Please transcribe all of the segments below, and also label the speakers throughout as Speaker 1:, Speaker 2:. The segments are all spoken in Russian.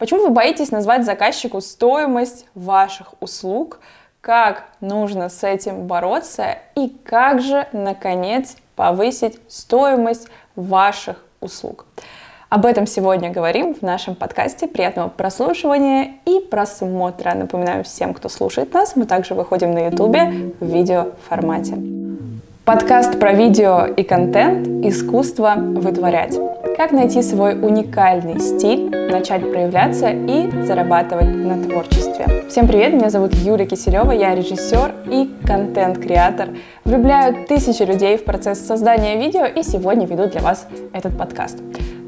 Speaker 1: Почему вы боитесь назвать заказчику стоимость ваших услуг? Как нужно с этим бороться? И как же, наконец, повысить стоимость ваших услуг? Об этом сегодня говорим в нашем подкасте. Приятного прослушивания и просмотра. Напоминаю всем, кто слушает нас, мы также выходим на YouTube в видеоформате. Подкаст про видео и контент «Искусство вытворять». Как найти свой уникальный стиль, начать проявляться и зарабатывать на творчестве. Всем привет, меня зовут Юлия Киселева, я режиссер и контент-креатор. Влюбляю тысячи людей в процесс создания видео и сегодня веду для вас этот подкаст.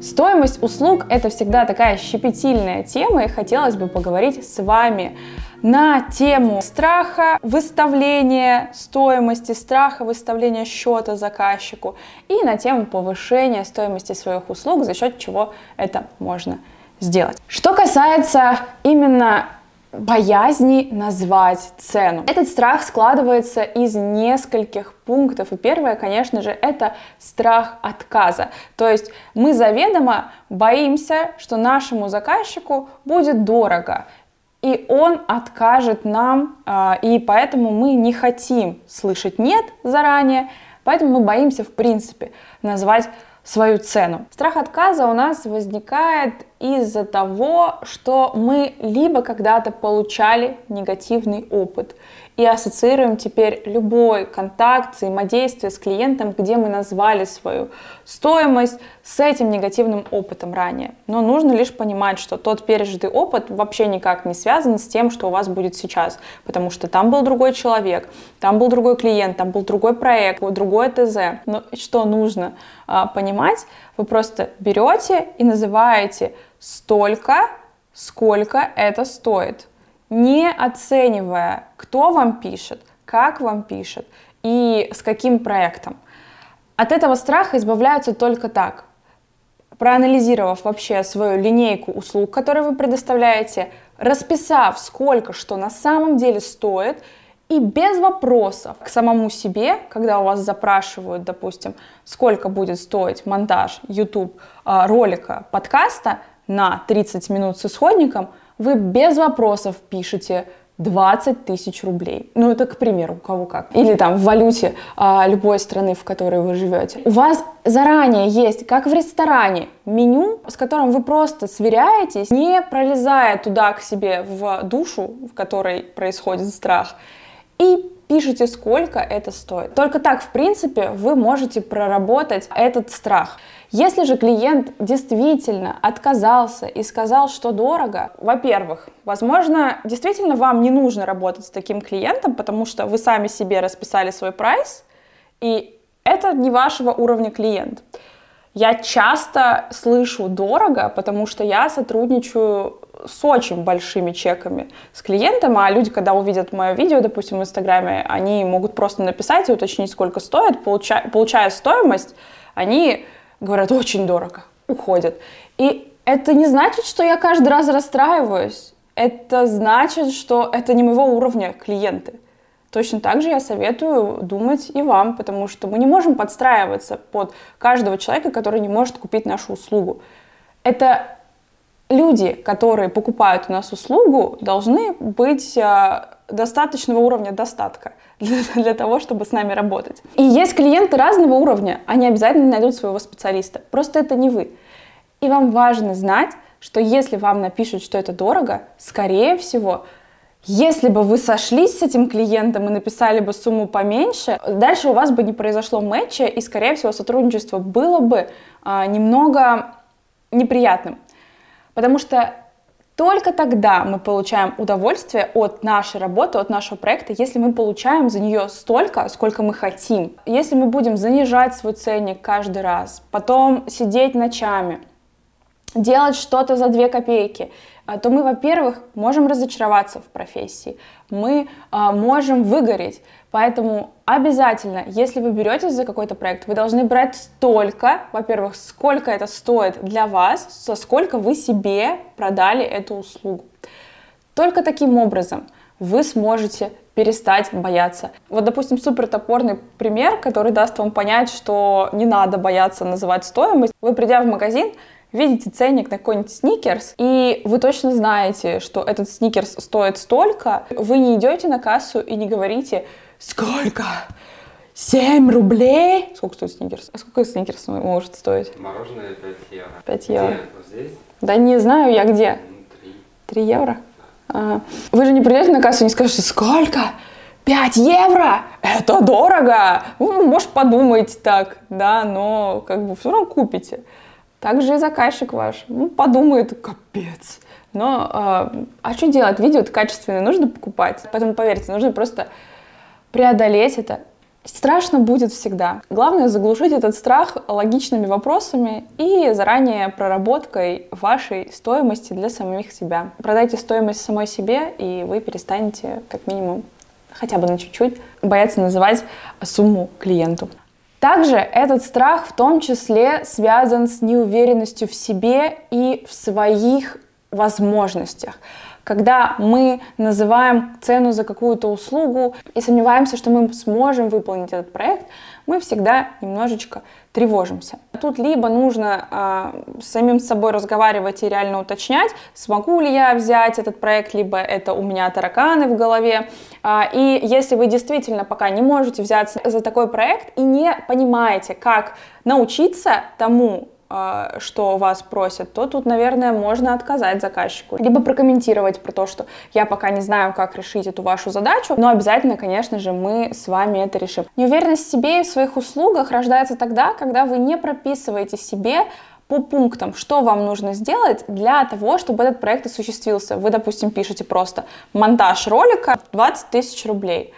Speaker 1: Стоимость услуг – это всегда такая щепетильная тема, и хотелось бы поговорить с вами на тему страха выставления стоимости, страха выставления счета заказчику и на тему повышения стоимости своих услуг, за счет чего это можно сделать. Что касается именно боязни назвать цену. Этот страх складывается из нескольких пунктов. И первое, конечно же, это страх отказа. То есть мы заведомо боимся, что нашему заказчику будет дорого и он откажет нам, а, и поэтому мы не хотим слышать «нет» заранее, поэтому мы боимся, в принципе, назвать свою цену. Страх отказа у нас возникает из-за того, что мы либо когда-то получали негативный опыт, и ассоциируем теперь любой контакт, взаимодействие с клиентом, где мы назвали свою стоимость с этим негативным опытом ранее. Но нужно лишь понимать, что тот пережитый опыт вообще никак не связан с тем, что у вас будет сейчас, потому что там был другой человек, там был другой клиент, там был другой проект, другое ТЗ. Но что нужно а, понимать? Вы просто берете и называете столько, сколько это стоит не оценивая, кто вам пишет, как вам пишет и с каким проектом. От этого страха избавляются только так, проанализировав вообще свою линейку услуг, которые вы предоставляете, расписав, сколько что на самом деле стоит, и без вопросов к самому себе, когда у вас запрашивают, допустим, сколько будет стоить монтаж YouTube а, ролика, подкаста на 30 минут с исходником – вы без вопросов пишете 20 тысяч рублей. Ну, это, к примеру, у кого как. Или там в валюте а, любой страны, в которой вы живете. У вас заранее есть, как в ресторане, меню, с которым вы просто сверяетесь, не пролезая туда к себе в душу, в которой происходит страх, и пишите, сколько это стоит. Только так, в принципе, вы можете проработать этот страх. Если же клиент действительно отказался и сказал, что дорого, во-первых, возможно, действительно вам не нужно работать с таким клиентом, потому что вы сами себе расписали свой прайс, и это не вашего уровня клиент. Я часто слышу дорого, потому что я сотрудничаю с очень большими чеками с клиентом, а люди, когда увидят мое видео, допустим, в Инстаграме, они могут просто написать и уточнить, сколько стоит, получая, получая стоимость, они говорят, очень дорого, уходят. И это не значит, что я каждый раз расстраиваюсь. Это значит, что это не моего уровня клиенты. Точно так же я советую думать и вам, потому что мы не можем подстраиваться под каждого человека, который не может купить нашу услугу. Это люди, которые покупают у нас услугу, должны быть а, достаточного уровня достатка для того, чтобы с нами работать. И есть клиенты разного уровня, они обязательно найдут своего специалиста. Просто это не вы. И вам важно знать, что если вам напишут, что это дорого, скорее всего, если бы вы сошлись с этим клиентом и написали бы сумму поменьше, дальше у вас бы не произошло матча, и, скорее всего, сотрудничество было бы а, немного неприятным. Потому что только тогда мы получаем удовольствие от нашей работы, от нашего проекта, если мы получаем за нее столько, сколько мы хотим. Если мы будем занижать свой ценник каждый раз, потом сидеть ночами, делать что-то за две копейки, то мы, во-первых, можем разочароваться в профессии, мы а, можем выгореть. Поэтому обязательно, если вы беретесь за какой-то проект, вы должны брать столько, во-первых, сколько это стоит для вас, со сколько вы себе продали эту услугу. Только таким образом вы сможете перестать бояться. Вот, допустим, супер топорный пример, который даст вам понять, что не надо бояться называть стоимость. Вы, придя в магазин, видите ценник на какой-нибудь сникерс, и вы точно знаете, что этот сникерс стоит столько, вы не идете на кассу и не говорите «Сколько?» 7 рублей? Сколько стоит сникерс? А сколько сникерс может стоить?
Speaker 2: Мороженое 5 евро.
Speaker 1: 5 евро.
Speaker 2: Где? Вот здесь?
Speaker 1: Да не знаю я где.
Speaker 2: Ну, 3.
Speaker 1: 3 евро? Ага. Вы же не придете на кассу и не скажете, сколько? 5 евро? Это дорого! Ну, может, подумаете так, да, но как бы все равно купите. Также и заказчик ваш ну, подумает, капец. Но э, а что делать? Видео качественное нужно покупать. Поэтому поверьте, нужно просто преодолеть это Страшно будет всегда. Главное заглушить этот страх логичными вопросами и заранее проработкой вашей стоимости для самих себя. Продайте стоимость самой себе, и вы перестанете, как минимум, хотя бы на чуть-чуть, бояться называть сумму клиенту. Также этот страх в том числе связан с неуверенностью в себе и в своих возможностях когда мы называем цену за какую-то услугу и сомневаемся, что мы сможем выполнить этот проект, мы всегда немножечко тревожимся. Тут либо нужно э, с самим собой разговаривать и реально уточнять, смогу ли я взять этот проект, либо это у меня тараканы в голове. Э, и если вы действительно пока не можете взяться за такой проект и не понимаете, как научиться тому, что вас просят, то тут, наверное, можно отказать заказчику. Либо прокомментировать про то, что я пока не знаю, как решить эту вашу задачу, но обязательно, конечно же, мы с вами это решим. Неуверенность в себе и в своих услугах рождается тогда, когда вы не прописываете себе по пунктам, что вам нужно сделать для того, чтобы этот проект осуществился. Вы, допустим, пишете просто монтаж ролика 20 тысяч рублей.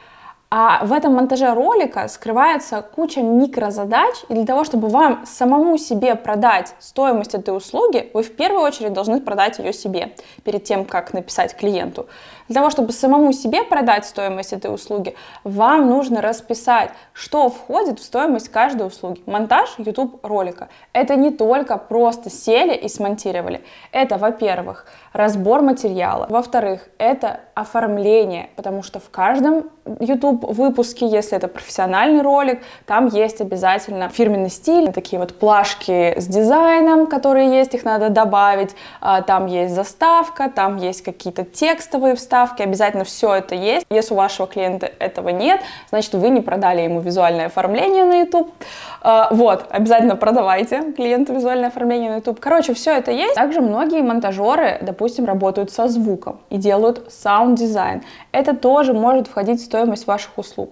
Speaker 1: А в этом монтаже ролика скрывается куча микрозадач, и для того, чтобы вам самому себе продать стоимость этой услуги, вы в первую очередь должны продать ее себе перед тем, как написать клиенту. Для того, чтобы самому себе продать стоимость этой услуги, вам нужно расписать, что входит в стоимость каждой услуги. Монтаж YouTube ролика. Это не только просто сели и смонтировали. Это, во-первых, разбор материала. Во-вторых, это оформление, потому что в каждом YouTube выпуске, если это профессиональный ролик, там есть обязательно фирменный стиль, такие вот плашки с дизайном, которые есть, их надо добавить, а, там есть заставка, там есть какие-то текстовые вставки, обязательно все это есть. Если у вашего клиента этого нет, значит вы не продали ему визуальное оформление на YouTube. А, вот, обязательно продавайте клиенту визуальное оформление на YouTube. Короче, все это есть. Также многие монтажеры, допустим, работают со звуком и делают саунд-дизайн. Это тоже может входить в стоимость ваших услуг.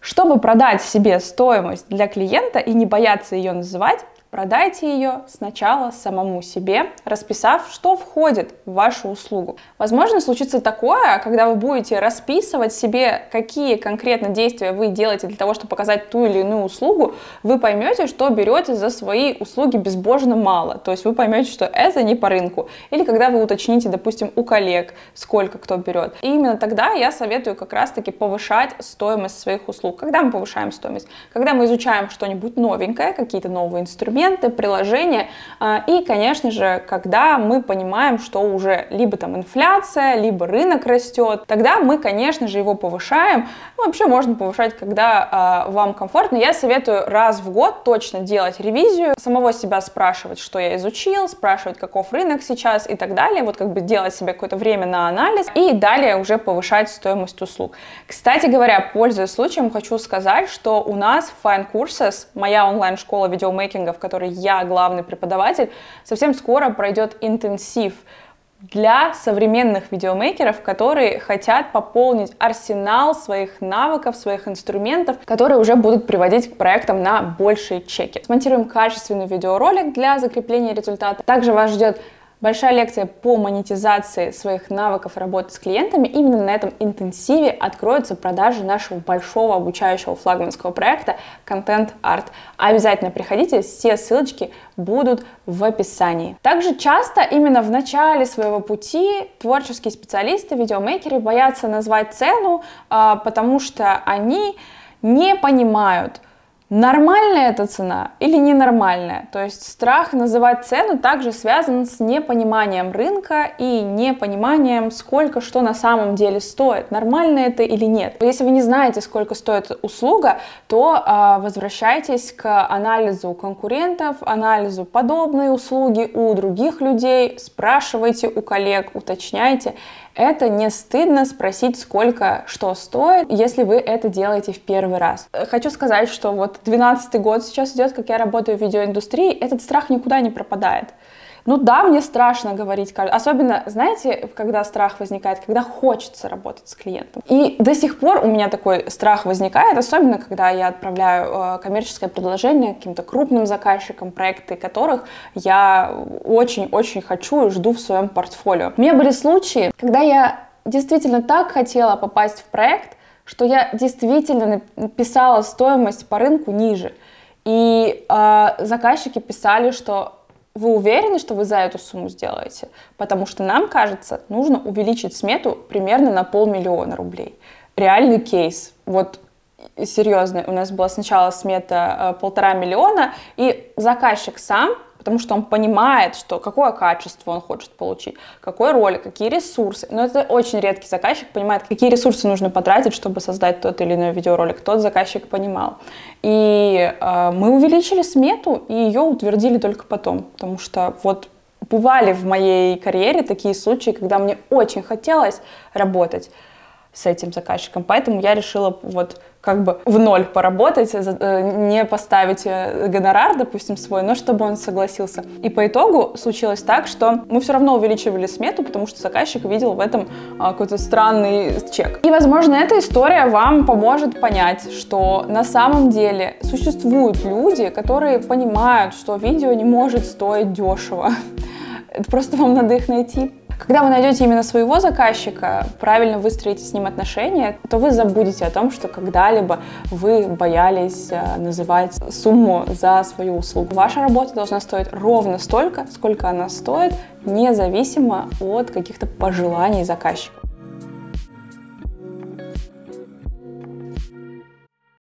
Speaker 1: Чтобы продать себе стоимость для клиента и не бояться ее называть, Продайте ее сначала самому себе, расписав, что входит в вашу услугу. Возможно, случится такое, когда вы будете расписывать себе, какие конкретно действия вы делаете для того, чтобы показать ту или иную услугу, вы поймете, что берете за свои услуги безбожно мало. То есть вы поймете, что это не по рынку. Или когда вы уточните, допустим, у коллег, сколько кто берет. И именно тогда я советую как раз-таки повышать стоимость своих услуг. Когда мы повышаем стоимость? Когда мы изучаем что-нибудь новенькое, какие-то новые инструменты, инструменты, приложения. А, и, конечно же, когда мы понимаем, что уже либо там инфляция, либо рынок растет, тогда мы, конечно же, его повышаем. Ну, вообще можно повышать, когда а, вам комфортно. Я советую раз в год точно делать ревизию, самого себя спрашивать, что я изучил, спрашивать, каков рынок сейчас и так далее. Вот как бы делать себе какое-то время на анализ и далее уже повышать стоимость услуг. Кстати говоря, пользуясь случаем, хочу сказать, что у нас в Fine Courses, моя онлайн-школа видеомейкинга, в которой я главный преподаватель, совсем скоро пройдет интенсив для современных видеомейкеров, которые хотят пополнить арсенал своих навыков, своих инструментов, которые уже будут приводить к проектам на большие чеки. Смонтируем качественный видеоролик для закрепления результата. Также вас ждет Большая лекция по монетизации своих навыков работы с клиентами. Именно на этом интенсиве откроются продажи нашего большого обучающего флагманского проекта Content Art. Обязательно приходите, все ссылочки будут в описании. Также часто именно в начале своего пути творческие специалисты, видеомейкеры боятся назвать цену, а, потому что они не понимают, Нормальная эта цена или ненормальная? То есть страх называть цену также связан с непониманием рынка и непониманием, сколько что на самом деле стоит. Нормально это или нет? Если вы не знаете, сколько стоит услуга, то э, возвращайтесь к анализу конкурентов, анализу подобной услуги у других людей, спрашивайте у коллег, уточняйте. Это не стыдно спросить, сколько что стоит, если вы это делаете в первый раз. Хочу сказать, что вот 12 год сейчас идет, как я работаю в видеоиндустрии, этот страх никуда не пропадает. Ну да, мне страшно говорить, особенно, знаете, когда страх возникает, когда хочется работать с клиентом. И до сих пор у меня такой страх возникает, особенно когда я отправляю э, коммерческое предложение каким-то крупным заказчикам, проекты которых я очень-очень хочу и жду в своем портфолио. У меня были случаи, когда я действительно так хотела попасть в проект, что я действительно писала стоимость по рынку ниже. И э, заказчики писали, что вы уверены, что вы за эту сумму сделаете? Потому что нам кажется, нужно увеличить смету примерно на полмиллиона рублей. Реальный кейс. Вот серьезный. У нас была сначала смета э, полтора миллиона, и заказчик сам потому что он понимает, что какое качество он хочет получить, какой ролик, какие ресурсы. Но это очень редкий заказчик понимает, какие ресурсы нужно потратить, чтобы создать тот или иной видеоролик. Тот заказчик понимал. И э, мы увеличили смету, и ее утвердили только потом, потому что вот бывали в моей карьере такие случаи, когда мне очень хотелось работать с этим заказчиком. Поэтому я решила вот как бы в ноль поработать, э, не поставить э, гонорар, допустим, свой, но чтобы он согласился. И по итогу случилось так, что мы все равно увеличивали смету, потому что заказчик видел в этом а, какой-то странный чек. И, возможно, эта история вам поможет понять, что на самом деле существуют люди, которые понимают, что видео не может стоить дешево. Просто вам надо их найти. Когда вы найдете именно своего заказчика, правильно выстроите с ним отношения, то вы забудете о том, что когда-либо вы боялись э, называть сумму за свою услугу. Ваша работа должна стоить ровно столько, сколько она стоит, независимо от каких-то пожеланий заказчика.